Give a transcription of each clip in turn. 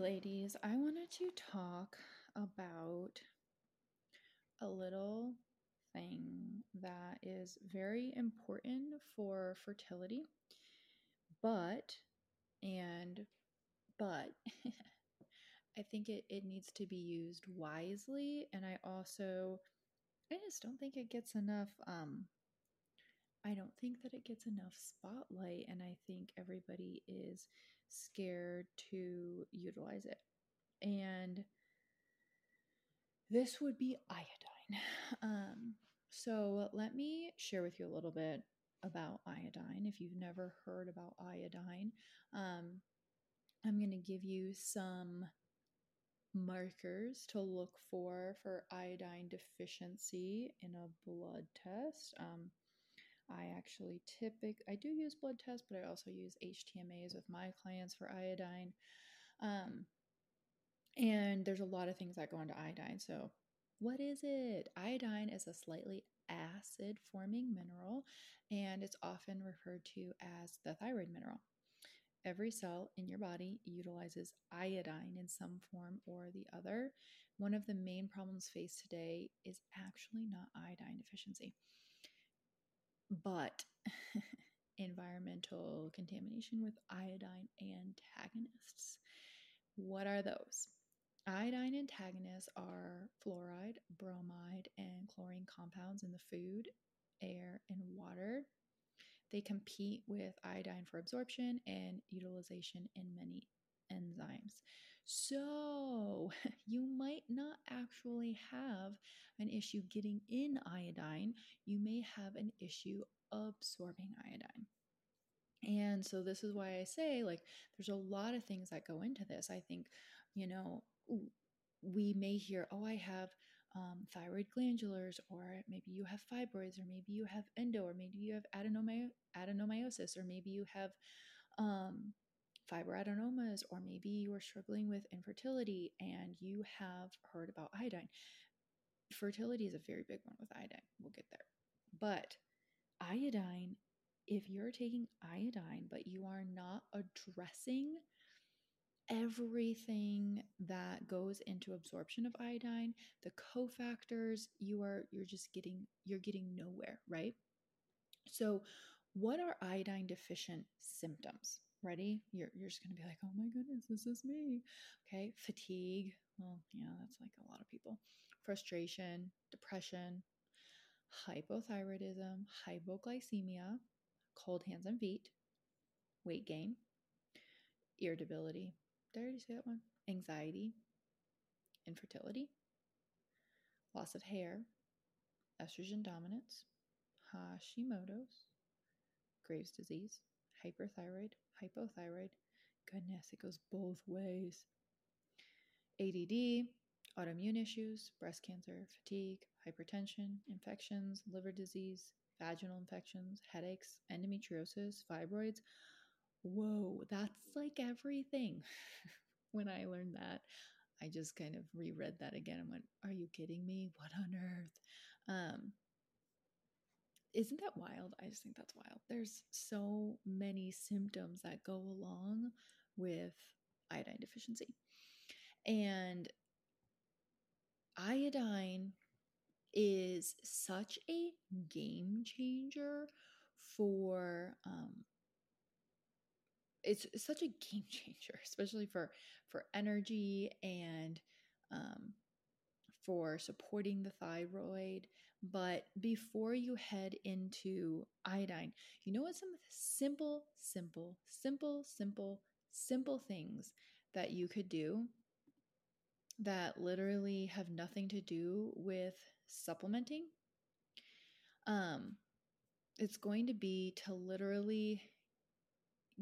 Ladies, I wanted to talk about a little thing that is very important for fertility, but, and, but, I think it, it needs to be used wisely. And I also, I just don't think it gets enough, um, I don't think that it gets enough spotlight. And I think everybody is scared to utilize it. And this would be iodine. Um, so let me share with you a little bit about iodine. If you've never heard about iodine, um, I'm going to give you some markers to look for for iodine deficiency in a blood test. Um, I actually typically I do use blood tests, but I also use HTMAs with my clients for iodine. Um, and there's a lot of things that go into iodine. So, what is it? Iodine is a slightly acid forming mineral, and it's often referred to as the thyroid mineral. Every cell in your body utilizes iodine in some form or the other. One of the main problems faced today is actually not iodine deficiency but environmental contamination with iodine antagonists. What are those? Iodine antagonists are fluoride, bromide, and chlorine compounds in the food, air, and water. They compete with iodine for absorption and utilization in many enzymes. So, you might not actually have an issue getting in iodine, you may have an issue absorbing iodine. And so, this is why I say, like, there's a lot of things that go into this. I think, you know, we may hear, oh, I have um, thyroid glandulars, or maybe you have fibroids, or maybe you have endo, or maybe you have adenomyo- adenomyosis, or maybe you have um, fibroadenomas, or maybe you are struggling with infertility and you have heard about iodine. Fertility is a very big one with iodine. We'll get there. But iodine, if you're taking iodine, but you are not addressing everything that goes into absorption of iodine the cofactors you are you're just getting you're getting nowhere right so what are iodine deficient symptoms Ready? You're, you're just going to be like, oh my goodness, this is me. Okay. Fatigue. Well, yeah, that's like a lot of people. Frustration, depression, hypothyroidism, hypoglycemia, cold hands and feet, weight gain, irritability. Did I already say that one? Anxiety, infertility, loss of hair, estrogen dominance, Hashimoto's, Graves' disease, hyperthyroid, hypothyroid. Goodness, it goes both ways. ADD, autoimmune issues, breast cancer, fatigue, hypertension, infections, liver disease, vaginal infections, headaches, endometriosis, fibroids. Whoa, that's like everything. when I learned that, I just kind of reread that again and went, Are you kidding me? What on earth? Um, isn't that wild? I just think that's wild. There's so many symptoms that go along with iodine deficiency. And iodine is such a game changer for um, it's, such a game changer especially for for energy and um, for supporting the thyroid. But before you head into iodine, you know what some simple, simple, simple, simple, simple things that you could do that literally have nothing to do with supplementing? Um, it's going to be to literally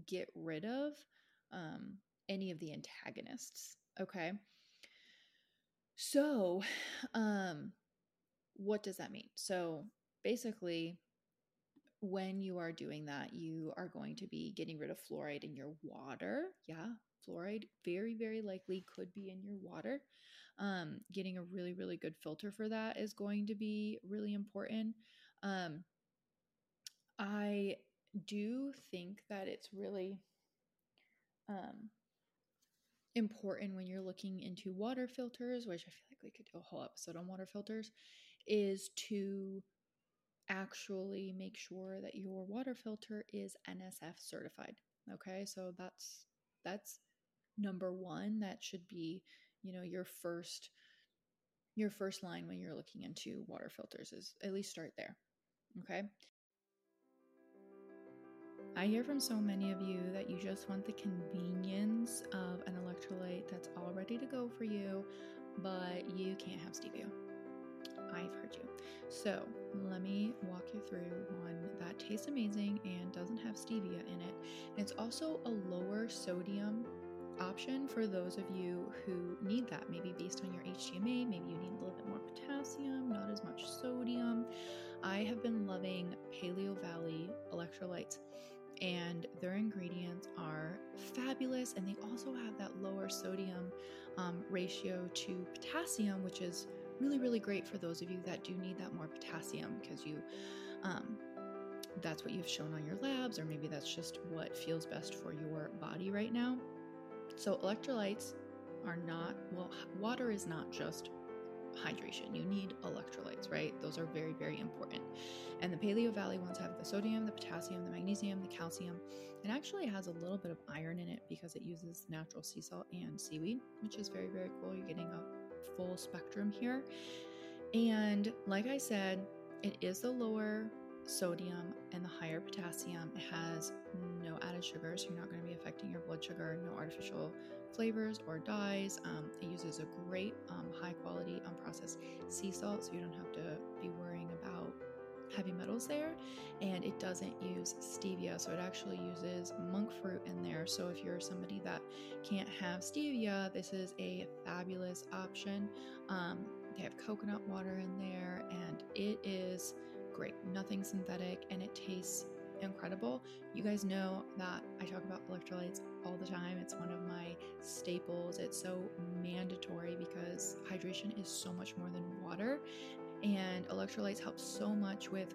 get rid of um, any of the antagonists Okay. So, um, what does that mean? So, basically, when you are doing that, you are going to be getting rid of fluoride in your water. Yeah, fluoride very, very likely could be in your water. Um, getting a really, really good filter for that is going to be really important. Um, I do think that it's really um, important when you're looking into water filters, which I feel like we could do a whole episode on water filters, is to actually make sure that your water filter is NSF certified. Okay, so that's that's number one. That should be, you know, your first your first line when you're looking into water filters is at least start there. Okay. I hear from so many of you that you just want the convenience of an electrolyte that's all ready to go for you, but you can't have stevia. I've heard you. So, let me walk you through one that tastes amazing and doesn't have stevia in it. And it's also a lower sodium option for those of you who need that, maybe based on your HTMA, maybe you need a little bit more potassium, not as much sodium. I have been loving Paleo Valley electrolytes and their ingredients are fabulous and they also have that lower sodium um, ratio to potassium which is really really great for those of you that do need that more potassium because you um, that's what you've shown on your labs or maybe that's just what feels best for your body right now so electrolytes are not well water is not just hydration. You need electrolytes, right? Those are very, very important. And the Paleo Valley ones have the sodium, the potassium, the magnesium, the calcium. It actually has a little bit of iron in it because it uses natural sea salt and seaweed, which is very, very cool. You're getting a full spectrum here. And like I said, it is the lower sodium and the higher potassium. It has no added sugars, so you're not going to be affecting your blood sugar, no artificial flavors or dyes. Um, it uses a great um, high quality unprocessed sea salt, so you don't have to be worrying about heavy metals there. And it doesn't use stevia, so it actually uses monk fruit in there. So if you're somebody that can't have stevia, this is a fabulous option. Um, they have coconut water in there, and it is great. Nothing synthetic, and it tastes incredible. You guys know that I talk about electrolytes all the time. It's one of my staples. It's so mandatory because hydration is so much more than water. And electrolytes help so much with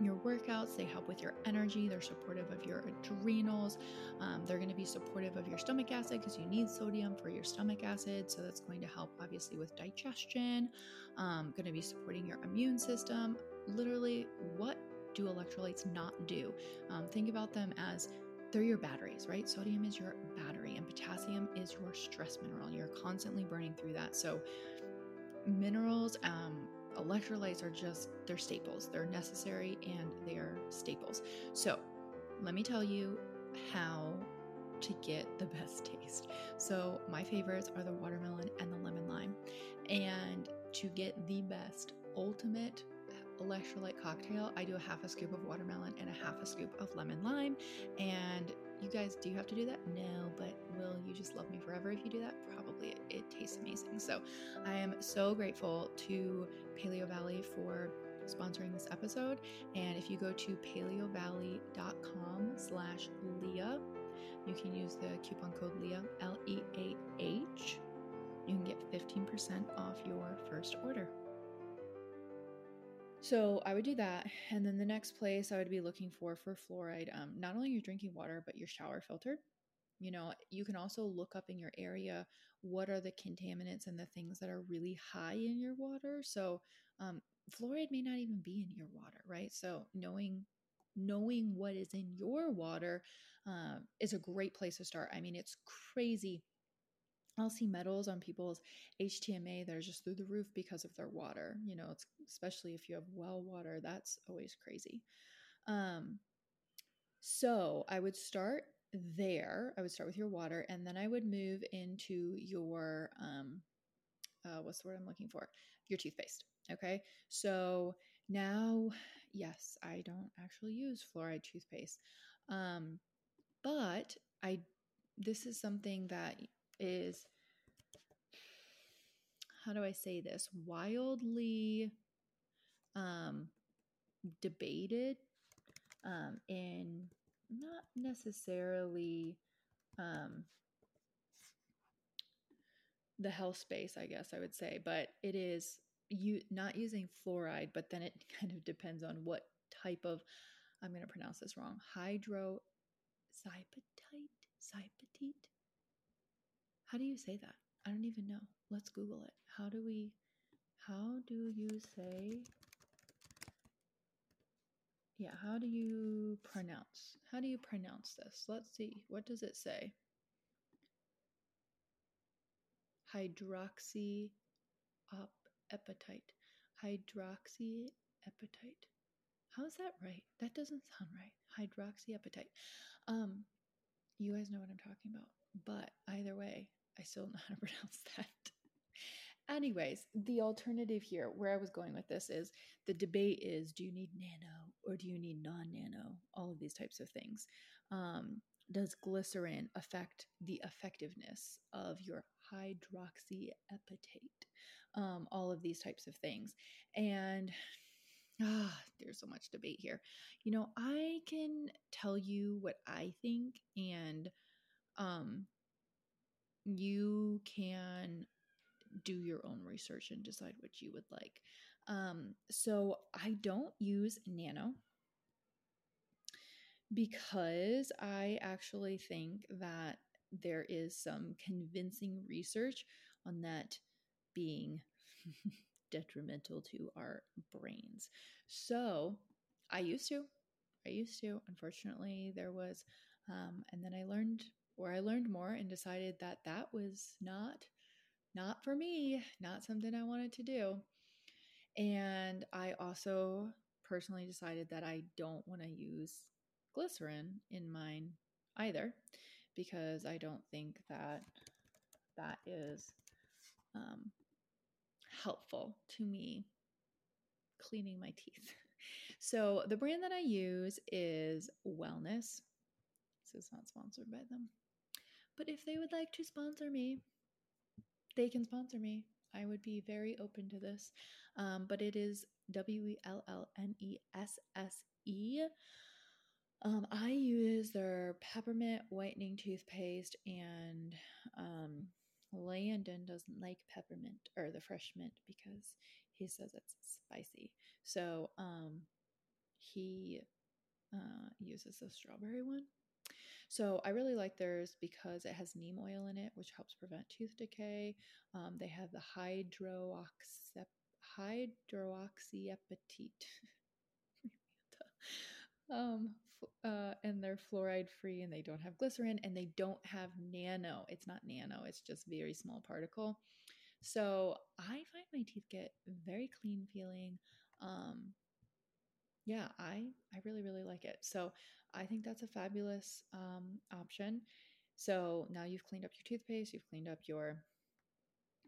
your workouts. They help with your energy. They're supportive of your adrenals. Um, they're going to be supportive of your stomach acid because you need sodium for your stomach acid. So that's going to help, obviously, with digestion. Um, going to be supporting your immune system. Literally, what do electrolytes not do? Um, think about them as they're your batteries, right? Sodium is your battery, and potassium is your stress mineral. You're constantly burning through that. So, minerals, um, electrolytes are just they're staples. They're necessary and they're staples. So, let me tell you how to get the best taste. So, my favorites are the watermelon and the lemon lime. And to get the best ultimate electrolyte cocktail, I do a half a scoop of watermelon and a half a scoop of lemon lime. And you guys do you have to do that? No, but will you just love me forever if you do that? Probably. It, it tastes amazing. So I am so grateful to Paleo Valley for sponsoring this episode. And if you go to paleovalley.com slash Leah, you can use the coupon code Leah, L E A H. You can get 15% off your first order. So I would do that. And then the next place I would be looking for for fluoride, um, not only your drinking water, but your shower filter. You know, you can also look up in your area what are the contaminants and the things that are really high in your water. So um, fluoride may not even be in your water, right? So knowing knowing what is in your water uh, is a great place to start. I mean, it's crazy I'll see metals on people's HTMA that are just through the roof because of their water. You know, it's especially if you have well water, that's always crazy. Um, so I would start there. I would start with your water, and then I would move into your um, uh, what's the word I'm looking for? Your toothpaste. Okay, so now, yes, I don't actually use fluoride toothpaste, um, but I this is something that is how do I say this? Wildly um, debated um, in not necessarily um, the health space, I guess I would say, but it is you not using fluoride, but then it kind of depends on what type of I'm going to pronounce this wrong. Hydroxyapatite, cypatite. How do you say that? I don't even know. Let's Google it. How do we? How do you say? Yeah, how do you pronounce? How do you pronounce this? Let's see. What does it say? Hydroxy epatite. Hydroxyapatite. How's that right? That doesn't sound right. Hydroxyapatite. Um, you guys know what I'm talking about. But either way, I still don't know how to pronounce that. Anyways, the alternative here, where I was going with this is the debate is do you need nano or do you need non nano? All of these types of things. Um, does glycerin affect the effectiveness of your hydroxyapatite? Um, all of these types of things. And ah, there's so much debate here. You know, I can tell you what I think, and um, you can do your own research and decide what you would like. Um, so I don't use nano because I actually think that there is some convincing research on that being detrimental to our brains. So I used to. I used to. Unfortunately, there was, um, and then I learned where I learned more and decided that that was not not for me, not something I wanted to do. And I also personally decided that I don't want to use glycerin in mine either because I don't think that that is um, helpful to me cleaning my teeth. So the brand that I use is Wellnesse. This is not sponsored by them. But if they would like to sponsor me, they can sponsor me. I would be very open to this. Um, but it is W E L L N E S S E. Um, I use their peppermint whitening toothpaste, and um, Landon doesn't like peppermint or the fresh mint because he says it's spicy. So um, he uh, uses the strawberry one. So I really like theirs because it has neem oil in it, which helps prevent tooth decay. Um, they have the hydroxyap- hydroxyapatite. um, uh, and they're fluoride free and they don't have glycerin and they don't have nano. It's not nano, it's just very small particle. So I find my teeth get very clean feeling. Um, yeah, I I really really like it. So I think that's a fabulous um, option. So now you've cleaned up your toothpaste, you've cleaned up your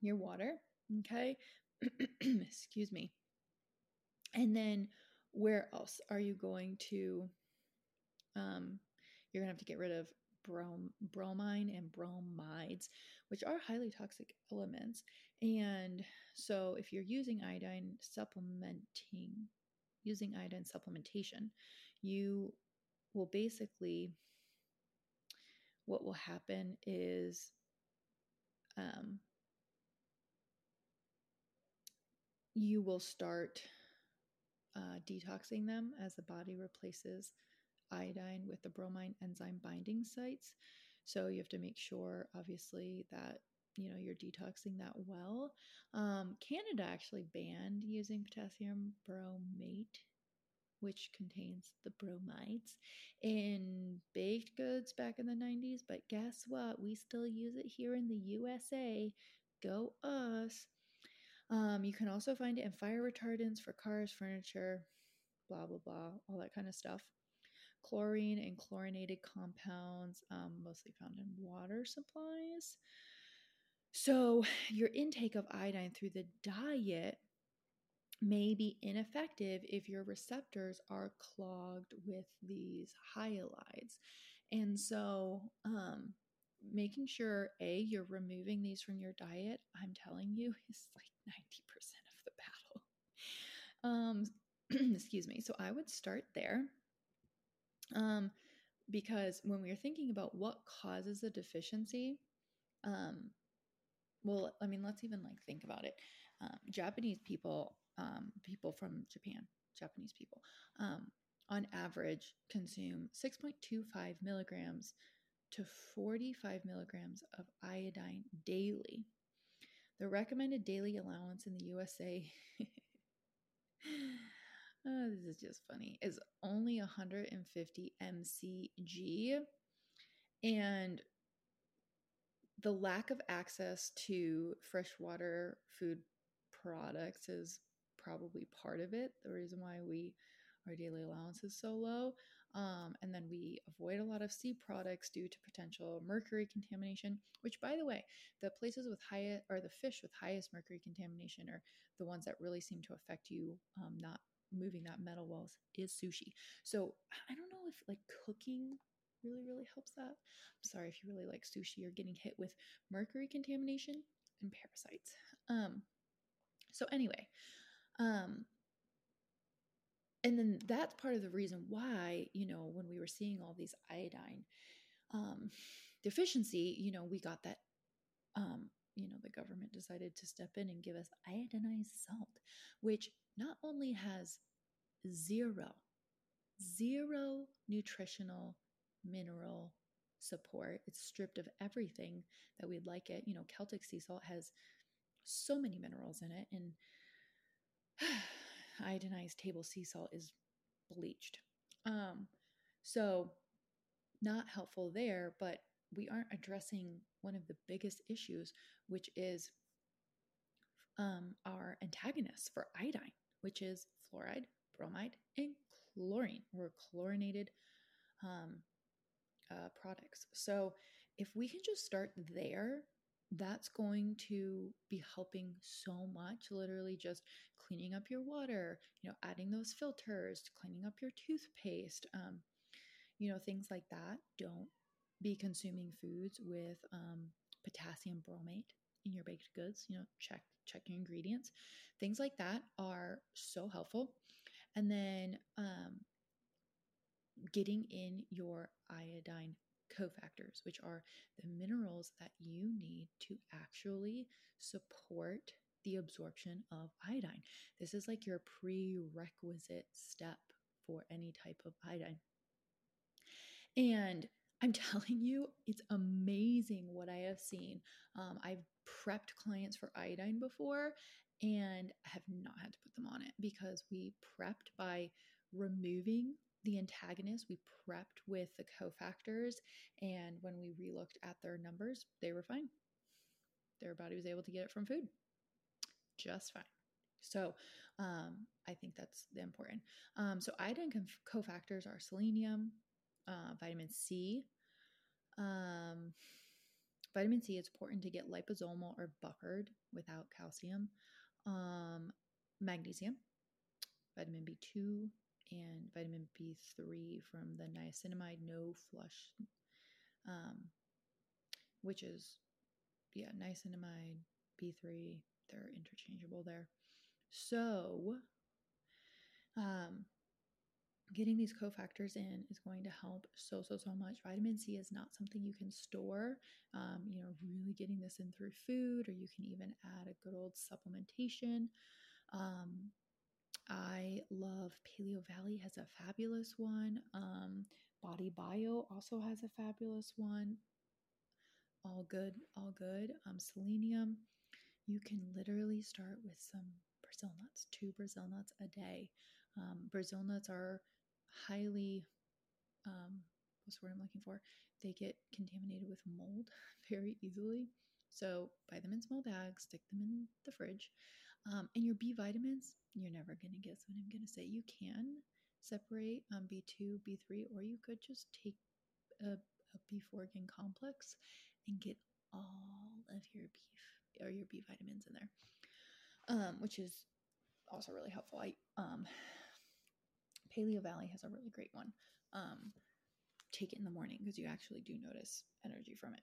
your water. Okay, excuse me. And then where else are you going to? Um, you're gonna have to get rid of brom- bromine and bromides, which are highly toxic elements. And so, if you're using iodine supplementing, using iodine supplementation, you will basically, what will happen is um, you will start uh, detoxing them as the body replaces iodine with the bromine enzyme binding sites. So you have to make sure, obviously, that you know you're detoxing that well. Um, Canada actually banned using potassium bromate which contains the bromides, in baked goods back in the 90s. But guess what? We still use it here in the USA. Go us. Um, you can also find it in fire retardants for cars, furniture, blah, blah, blah, all that kind of stuff. Chlorine and chlorinated compounds, um, mostly found in water supplies. So, your intake of iodine through the diet may be ineffective if your receptors are clogged with these halides. And so, um, making sure a you're removing these from your diet i'm telling you is like 90% of the battle um excuse me so i would start there um because when we are thinking about what causes a deficiency um well i mean let's even like think about it um, japanese people um, people from japan japanese people um, on average consume 6.25 milligrams to 45 milligrams of iodine daily. The recommended daily allowance in the USA, oh, this is just funny, is only 150 mcg. And the lack of access to freshwater food products is probably part of it. The reason why we our daily allowance is so low. Um, and then we avoid a lot of sea products due to potential mercury contamination, which, by the way, the places with highest or the fish with highest mercury contamination are the ones that really seem to affect you um, not moving that metal wells is sushi. So I don't know if like cooking really, really helps that. I'm sorry if you really like sushi, you're getting hit with mercury contamination and parasites. Um, so anyway, um, and then that's part of the reason why you know when we were seeing all these iodine um, deficiency you know we got that um, you know the government decided to step in and give us iodinized salt which not only has zero zero nutritional mineral support. It's stripped of everything that we'd like it. You know celtic sea salt has so many minerals in it and iodinized table sea salt is bleached. Um, so, not helpful there, but we aren't addressing one of the biggest issues, which is um, our antagonists for iodine, which is fluoride, bromide, and chlorine, or chlorinated um, uh, products. So, if we can just start there that's going to be helping so much literally just cleaning up your water you know adding those filters cleaning up your toothpaste um, you know things like that. Don't be consuming foods with um, potassium bromate in your baked goods you know check check your ingredients. Things like that are so helpful. And then um, getting in your iodine cofactors, which are the minerals that you need to actually support the absorption of iodine. This is like your prerequisite step for any type of iodine. And I'm telling you, it's amazing what I have seen. Um, I've prepped clients for iodine before and have not had to put them on it because we prepped by removing the antagonist, we prepped with the cofactors, and when we relooked at their numbers, they were fine. Their body was able to get it from food just fine. So um, I think that's the important. Um, so iodine cofactors are selenium, uh, vitamin C. Um, vitamin C, it's important to get liposomal or buffered without calcium. Um, magnesium, vitamin B2, and vitamin B3 from the niacinamide no flush, um, which is, yeah, niacinamide, B3, they're interchangeable there. So, um, getting these cofactors in is going to help so so so much vitamin c is not something you can store um, you know really getting this in through food or you can even add a good old supplementation um, I love Paleo Valley has a fabulous one. Um, Body Bio also has a fabulous one. All good, all good. Um, selenium, you can literally start with some Brazil nuts, two Brazil nuts a day. Um, Brazil nuts are highly, um, what's the word I'm looking for? They get contaminated with mold very easily. So buy them in small bags, stick them in the fridge. Um, and your B vitamins, you're never going to guess what I'm going to say. You can separate um, B2, B3, or you could just take a, a beef organ complex and get all of your beef or your B vitamins in there, um, which is also really helpful. I um, Paleo Valley has a really great one. Um, take it in the morning because you actually do notice energy from it.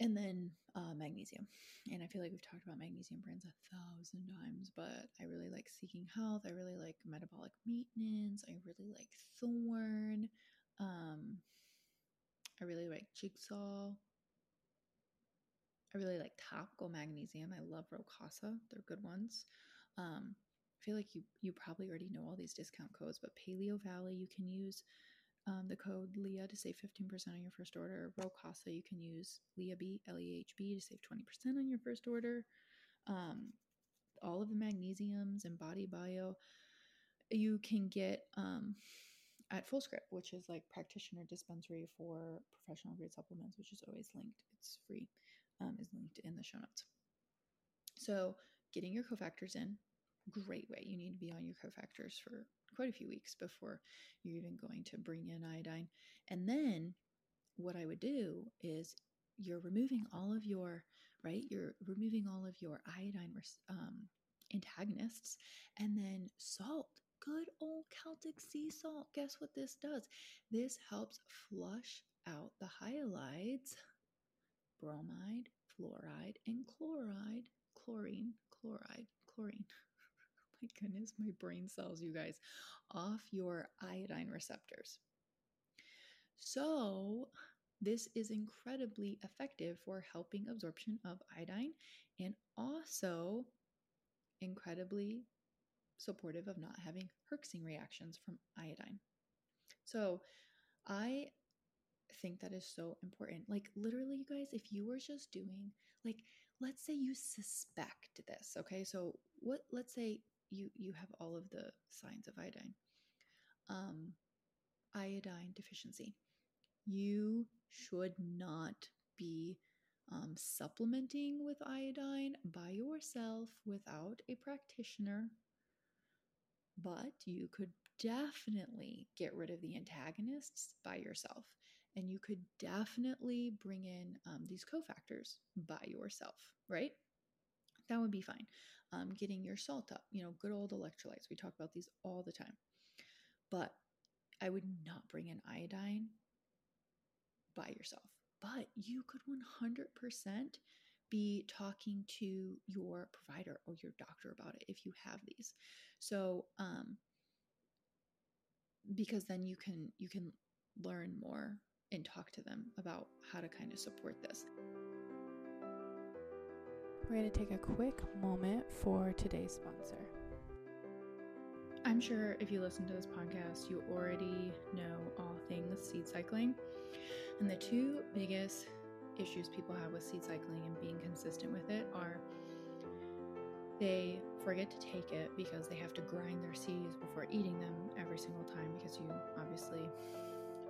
And then uh, magnesium. And I feel like we've talked about magnesium brands a thousand times, but I really like Seeking Health. I really like Metabolic Maintenance. I really like Thorne. Um, I really like Jigsaw. I really like Topical Magnesium. I love Rowe Casa. They're good ones. Um, I feel like you you probably already know all these discount codes, but Paleo Valley you can use um, the code Leah to save 15% on your first order. Rowe Casa, you can use Leah L-E-H-B to save 20% on your first order. Um, all of the magnesiums and Body Bio, you can get um, at Fullscript, which is like practitioner dispensary for professional grade supplements, which is always linked. It's free, um, is linked in the show notes. So getting your cofactors in, great way. You need to be on your cofactors for quite a few weeks before you're even going to bring in iodine. And then what I would do is you're removing all of your, right? You're removing all of your iodine um, antagonists and then salt. Good old Celtic sea salt. Guess what this does? This helps flush out the halides, bromide, fluoride, and chloride, chlorine, chloride, chlorine my goodness, my brain cells, you guys, off your iodine receptors. So, this is incredibly effective for helping absorption of iodine and also incredibly supportive of not having herxing reactions from iodine. So, I think that is so important. Like, literally, you guys, if you were just doing, like, let's say you suspect this, okay? So, what, let's say you you have all of the signs of iodine. Um, iodine deficiency. You should not be um, supplementing with iodine by yourself without a practitioner but you could definitely get rid of the antagonists by yourself and you could definitely bring in um, these cofactors by yourself right that would be fine um, getting your salt up, you know, good old electrolytes. We talk about these all the time. But I would not bring in iodine by yourself. But you could 100% be talking to your provider or your doctor about it if you have these. So, um, because then you can you can learn more and talk to them about how to kind of support this. We're going to take a quick moment for today's sponsor. I'm sure if you listen to this podcast, you already know all things seed cycling. And the two biggest issues people have with seed cycling and being consistent with it are they forget to take it because they have to grind their seeds before eating them every single time because you obviously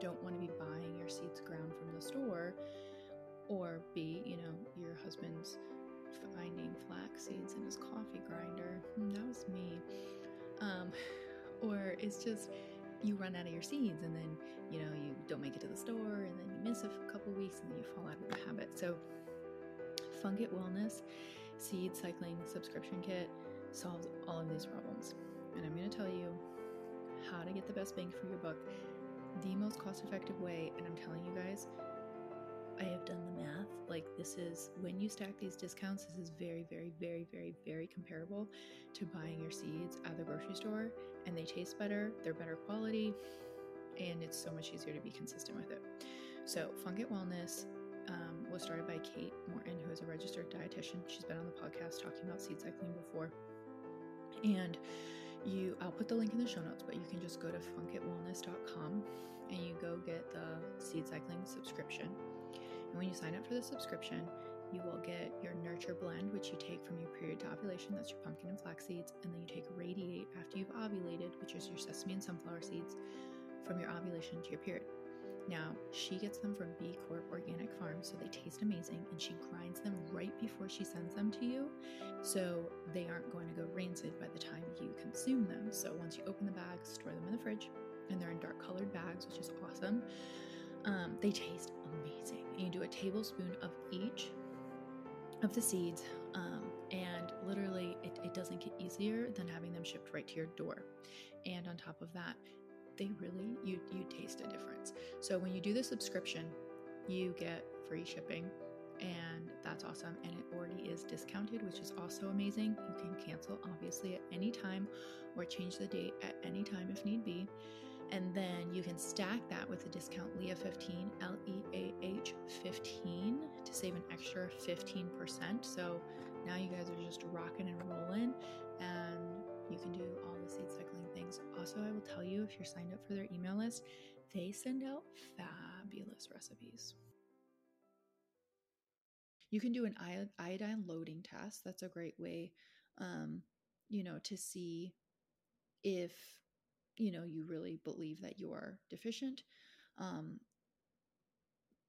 don't want to be buying your seeds ground from the store or B, you know, your husband's finding flax seeds in his coffee grinder. Hmm, that was me. Um, or it's just you run out of your seeds and then you know you don't make it to the store and then you miss a couple weeks and then you fall out of the habit. So Funk It Wellness Seed Cycling Subscription Kit solves all of these problems. And I'm going to tell you how to get the best bang for your buck the most cost effective way. And I'm telling you guys, I have done the math. Like, this is when you stack these discounts, this is very, very, very, very, very comparable to buying your seeds at the grocery store. And they taste better, they're better quality, and it's so much easier to be consistent with it. So, Funk It Wellness um, was started by Kate Morton, who is a registered dietitian. She's been on the podcast talking about seed cycling before. And you I'll put the link in the show notes, but you can just go to funkitwellness.com and you go get the seed cycling subscription. And when you sign up for the subscription, you will get your Nurture Blend, which you take from your period to ovulation. That's your pumpkin and flax seeds. And then you take Radiate after you've ovulated, which is your sesame and sunflower seeds, from your ovulation to your period. Now, she gets them from B Corp Organic Farms, so they taste amazing, and she grinds them right before she sends them to you, so they aren't going to go rancid by the time you consume them. So once you open the bag, store them in the fridge, and they're in dark colored bags, which is awesome. Um, they taste amazing. You do a tablespoon of each of the seeds, um, and literally, it, it doesn't get easier than having them shipped right to your door. And on top of that, they really you you taste a difference. So when you do the subscription, you get free shipping and that's awesome. And it already is discounted, which is also amazing. You can cancel obviously at any time or change the date at any time if need be. And then you can stack that with the discount LEAH 15, L E A H 15, to save an extra 15%. So now you guys are just rocking and rolling, and you can do all the seed cycling things. Also, I will tell you if you're signed up for their email list, they send out fabulous recipes. You can do an iodine loading test. That's a great way, um, you know, to see if you know you really believe that you are deficient. Um,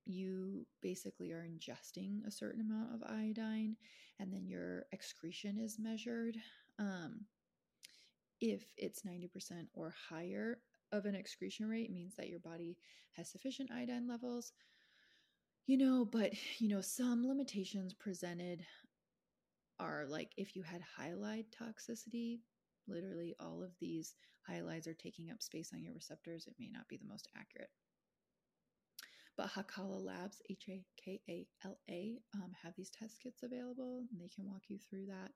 you basically are ingesting a certain amount of iodine, and then your excretion is measured. Um, if it's 90% or higher of an excretion rate, means that your body has sufficient iodine levels. You know, but you know, some limitations presented are like if you had halide toxicity, literally all of these halides are taking up space on your receptors, it may not be the most accurate. But Hakala Labs, H A K A L A, um, have these test kits available and they can walk you through that.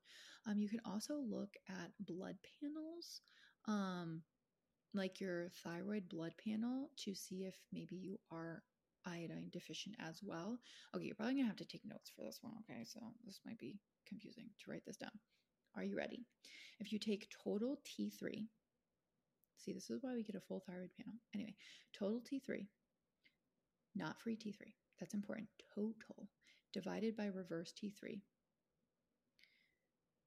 Um, you can also look at blood panels, um, like your thyroid blood panel, to see if maybe you are iodine deficient as well. Okay, you're probably gonna have to take notes for this one, okay? So this might be confusing to write this down. Are you ready? If you take total T3, see, this is why we get a full thyroid panel. Anyway, total T3 not free T3. That's important. Total divided by reverse T3.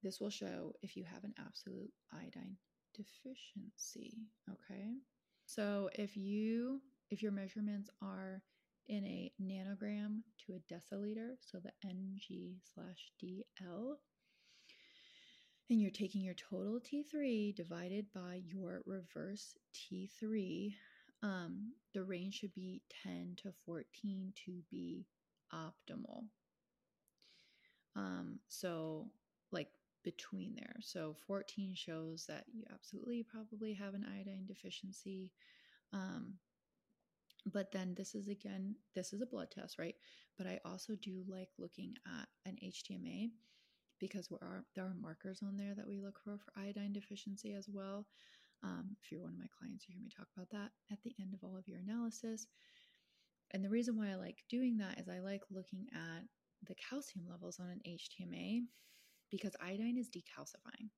This will show if you have an absolute iodine deficiency. Okay. So if you if your measurements are in a nanogram to a deciliter, so the NG slash DL, and you're taking your total T3 divided by your reverse T3, um, the range should be 10 to 14 to be optimal. Um, so, like between there. So, 14 shows that you absolutely probably have an iodine deficiency. Um, but then this is again, this is a blood test, right? But I also do like looking at an HTMA because are, there are markers on there that we look for for iodine deficiency as well. Um, if you're one of my clients, you hear me talk about that at the end of all of your analysis. And the reason why I like doing that is I like looking at the calcium levels on an HTMA because iodine is decalcifying.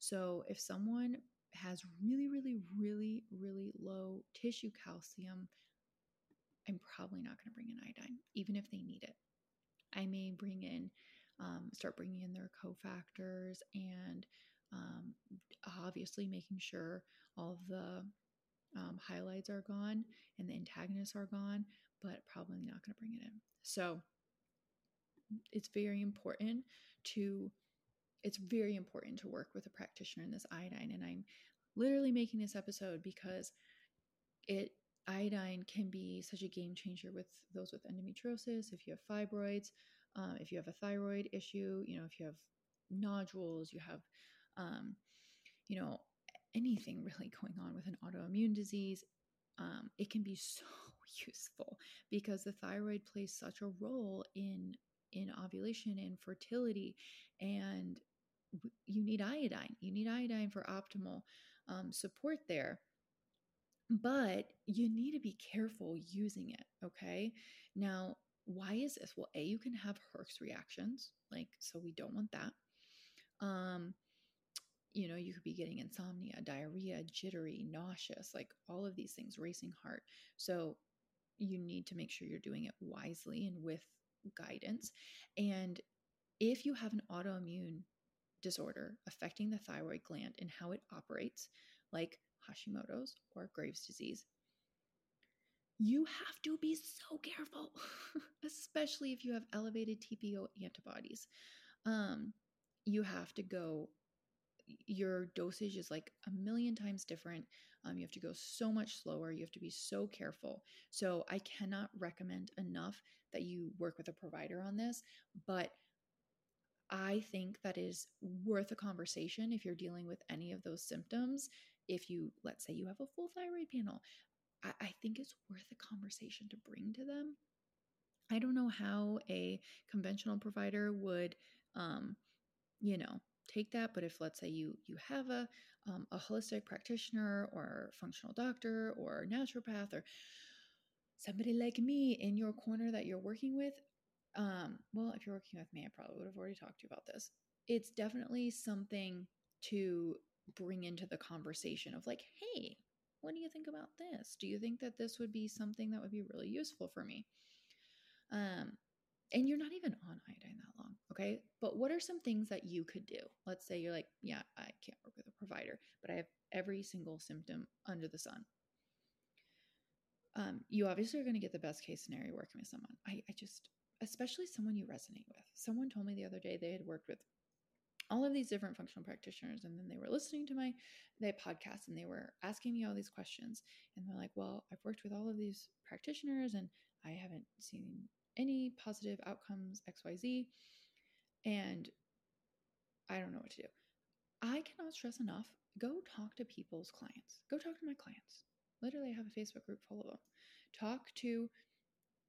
So if someone has really, really, really, really low tissue calcium, I'm probably not going to bring in iodine, even if they need it. I may bring in, um, start bringing in their cofactors and um, obviously, making sure all the um, halides are gone and the antagonists are gone, but probably not going to bring it in. So it's very important to it's very important to work with a practitioner in this iodine and i'm literally making this episode because it iodine can be such a game changer with those with endometriosis if you have fibroids uh, if you have a thyroid issue you know if you have nodules you have um, you know, anything really going on with an autoimmune disease, um, it can be so useful because the thyroid plays such a role in in ovulation and fertility, and you need iodine. You need iodine for optimal um, support there. But you need to be careful using it. Okay. Now, why is this? Well, A, you can have Herx reactions, like, so we don't want that. Um, you know, you could be getting insomnia, diarrhea, jittery, nauseous, like all of these things, racing heart. So you need to make sure you're doing it wisely and with guidance. And if you have an autoimmune disorder affecting the thyroid gland and how it operates, like Hashimoto's or Graves' disease, you have to be so careful, especially if you have elevated TPO antibodies. Um, you have to go your dosage is like a million times different. Um, you have to go so much slower. You have to be so careful. So I cannot recommend enough that you work with a provider on this, but I think that is worth a conversation if you're dealing with any of those symptoms. If you, let's say, you have a full thyroid panel, I, I think it's worth a conversation to bring to them I don't know how a conventional provider would, um, you know, take that. But if let's say you you have a um, a holistic practitioner or functional doctor or naturopath or somebody like me in your corner that you're working with, um, well, if you're working with me, I probably would have already talked to you about this. It's definitely something to bring into the conversation of like, hey, what do you think about this? Do you think that this would be something that would be really useful for me? Um, and you're not even on iodine that long, okay? But what are some things that you could do? Let's say you're like, yeah, I can't work with a provider, but I have every single symptom under the sun. Um, you obviously are going to get the best case scenario working with someone. I, I just, especially someone you resonate with. Someone told me the other day they had worked with all of these different functional practitioners and then they were listening to my their podcast and they were asking me all these questions. And they're like well i've worked with all of these practitioners and i haven't seen any positive outcomes xyz and i don't know what to do. I cannot stress enough go talk to people's clients. Go talk to my clients. Literally i have a facebook group full of them talk to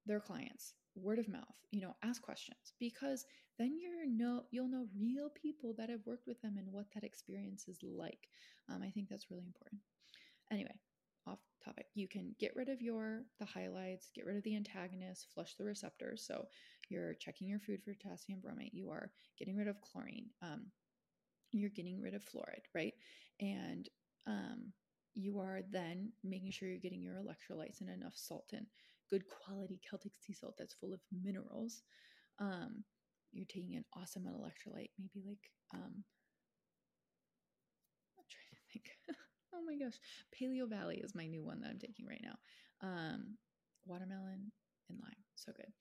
their clients word of mouth you know ask questions because then you're know you'll know real people that have worked with them and what that experience is like. Um, i think that's really important. Anyway off topic. You can get rid of your the halides get rid of the antagonists flush the receptors. So you're checking your food for potassium bromate. You are getting rid of chlorine. Um, you're getting rid of fluoride right? And um, you are then making sure you're getting your electrolytes and enough salt in good quality Celtic sea salt that's full of minerals. Um, you're taking an awesome electrolyte, maybe like um, I'm trying to think. oh my gosh, PaleoValley is my new one that I'm taking right now. Um, watermelon and lime, so good.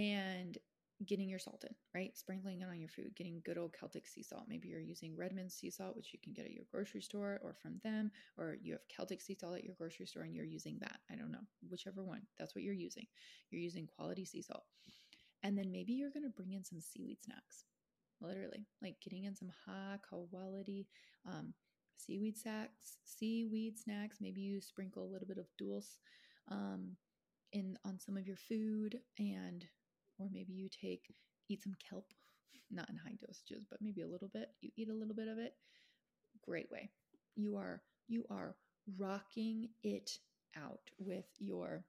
And getting your salt in, right? Sprinkling it on your food, getting good old Celtic sea salt. Maybe you're using Redmond sea salt, which you can get at your grocery store or from them, or you have Celtic sea salt at your grocery store and you're using that. I don't know, whichever one. That's what you're using. You're using quality sea salt. And then maybe you're going to bring in some seaweed snacks, literally, like getting in some high quality um, seaweed snacks, seaweed snacks. Maybe you sprinkle a little bit of dulse um, in on some of your food and or maybe you take eat some kelp not in high dosages but maybe a little bit you eat a little bit of it great way. You are you are rocking it out with your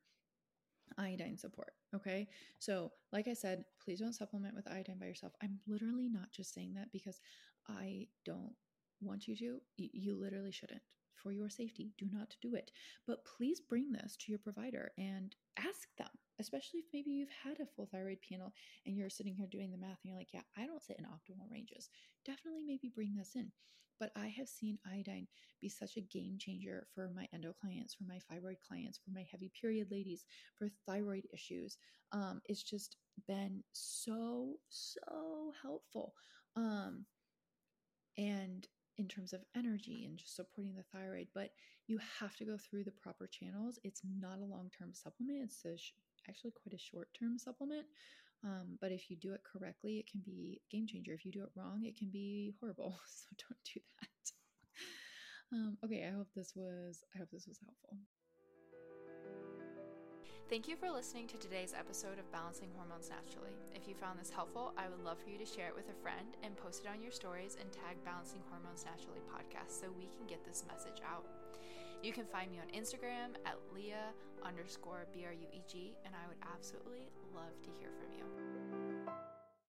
iodine support okay? So like i said please don't supplement with iodine by yourself. I'm literally not just saying that because i don't want you to. You, literally shouldn't. For your safety do not do it. But please bring this to your provider and ask them especially if maybe you've had a full thyroid panel and you're sitting here doing the math and you're like, yeah, I don't sit in optimal ranges. Definitely maybe bring this in. But I have seen iodine be such a game changer for my endo clients, for my fibroid clients, for my heavy period ladies, for thyroid issues. Um, it's just been so, so helpful. Um, and in terms of energy and just supporting the thyroid, but you have to go through the proper channels. It's not a long term supplement, it's a sh- actually quite a short term supplement. Um, but if you do it correctly, it can be game changer. If you do it wrong, it can be horrible. So don't do that. um, okay, I hope this was I hope this was helpful. Thank you for listening to today's episode of Balancing Hormones Naturally. If you found this helpful, I would love for you to share it with a friend and post it on your stories and tag Balancing Hormones Naturally podcast so we can get this message out. You can find me on Instagram at Leah underscore B R U E G, and I would absolutely love to hear from you.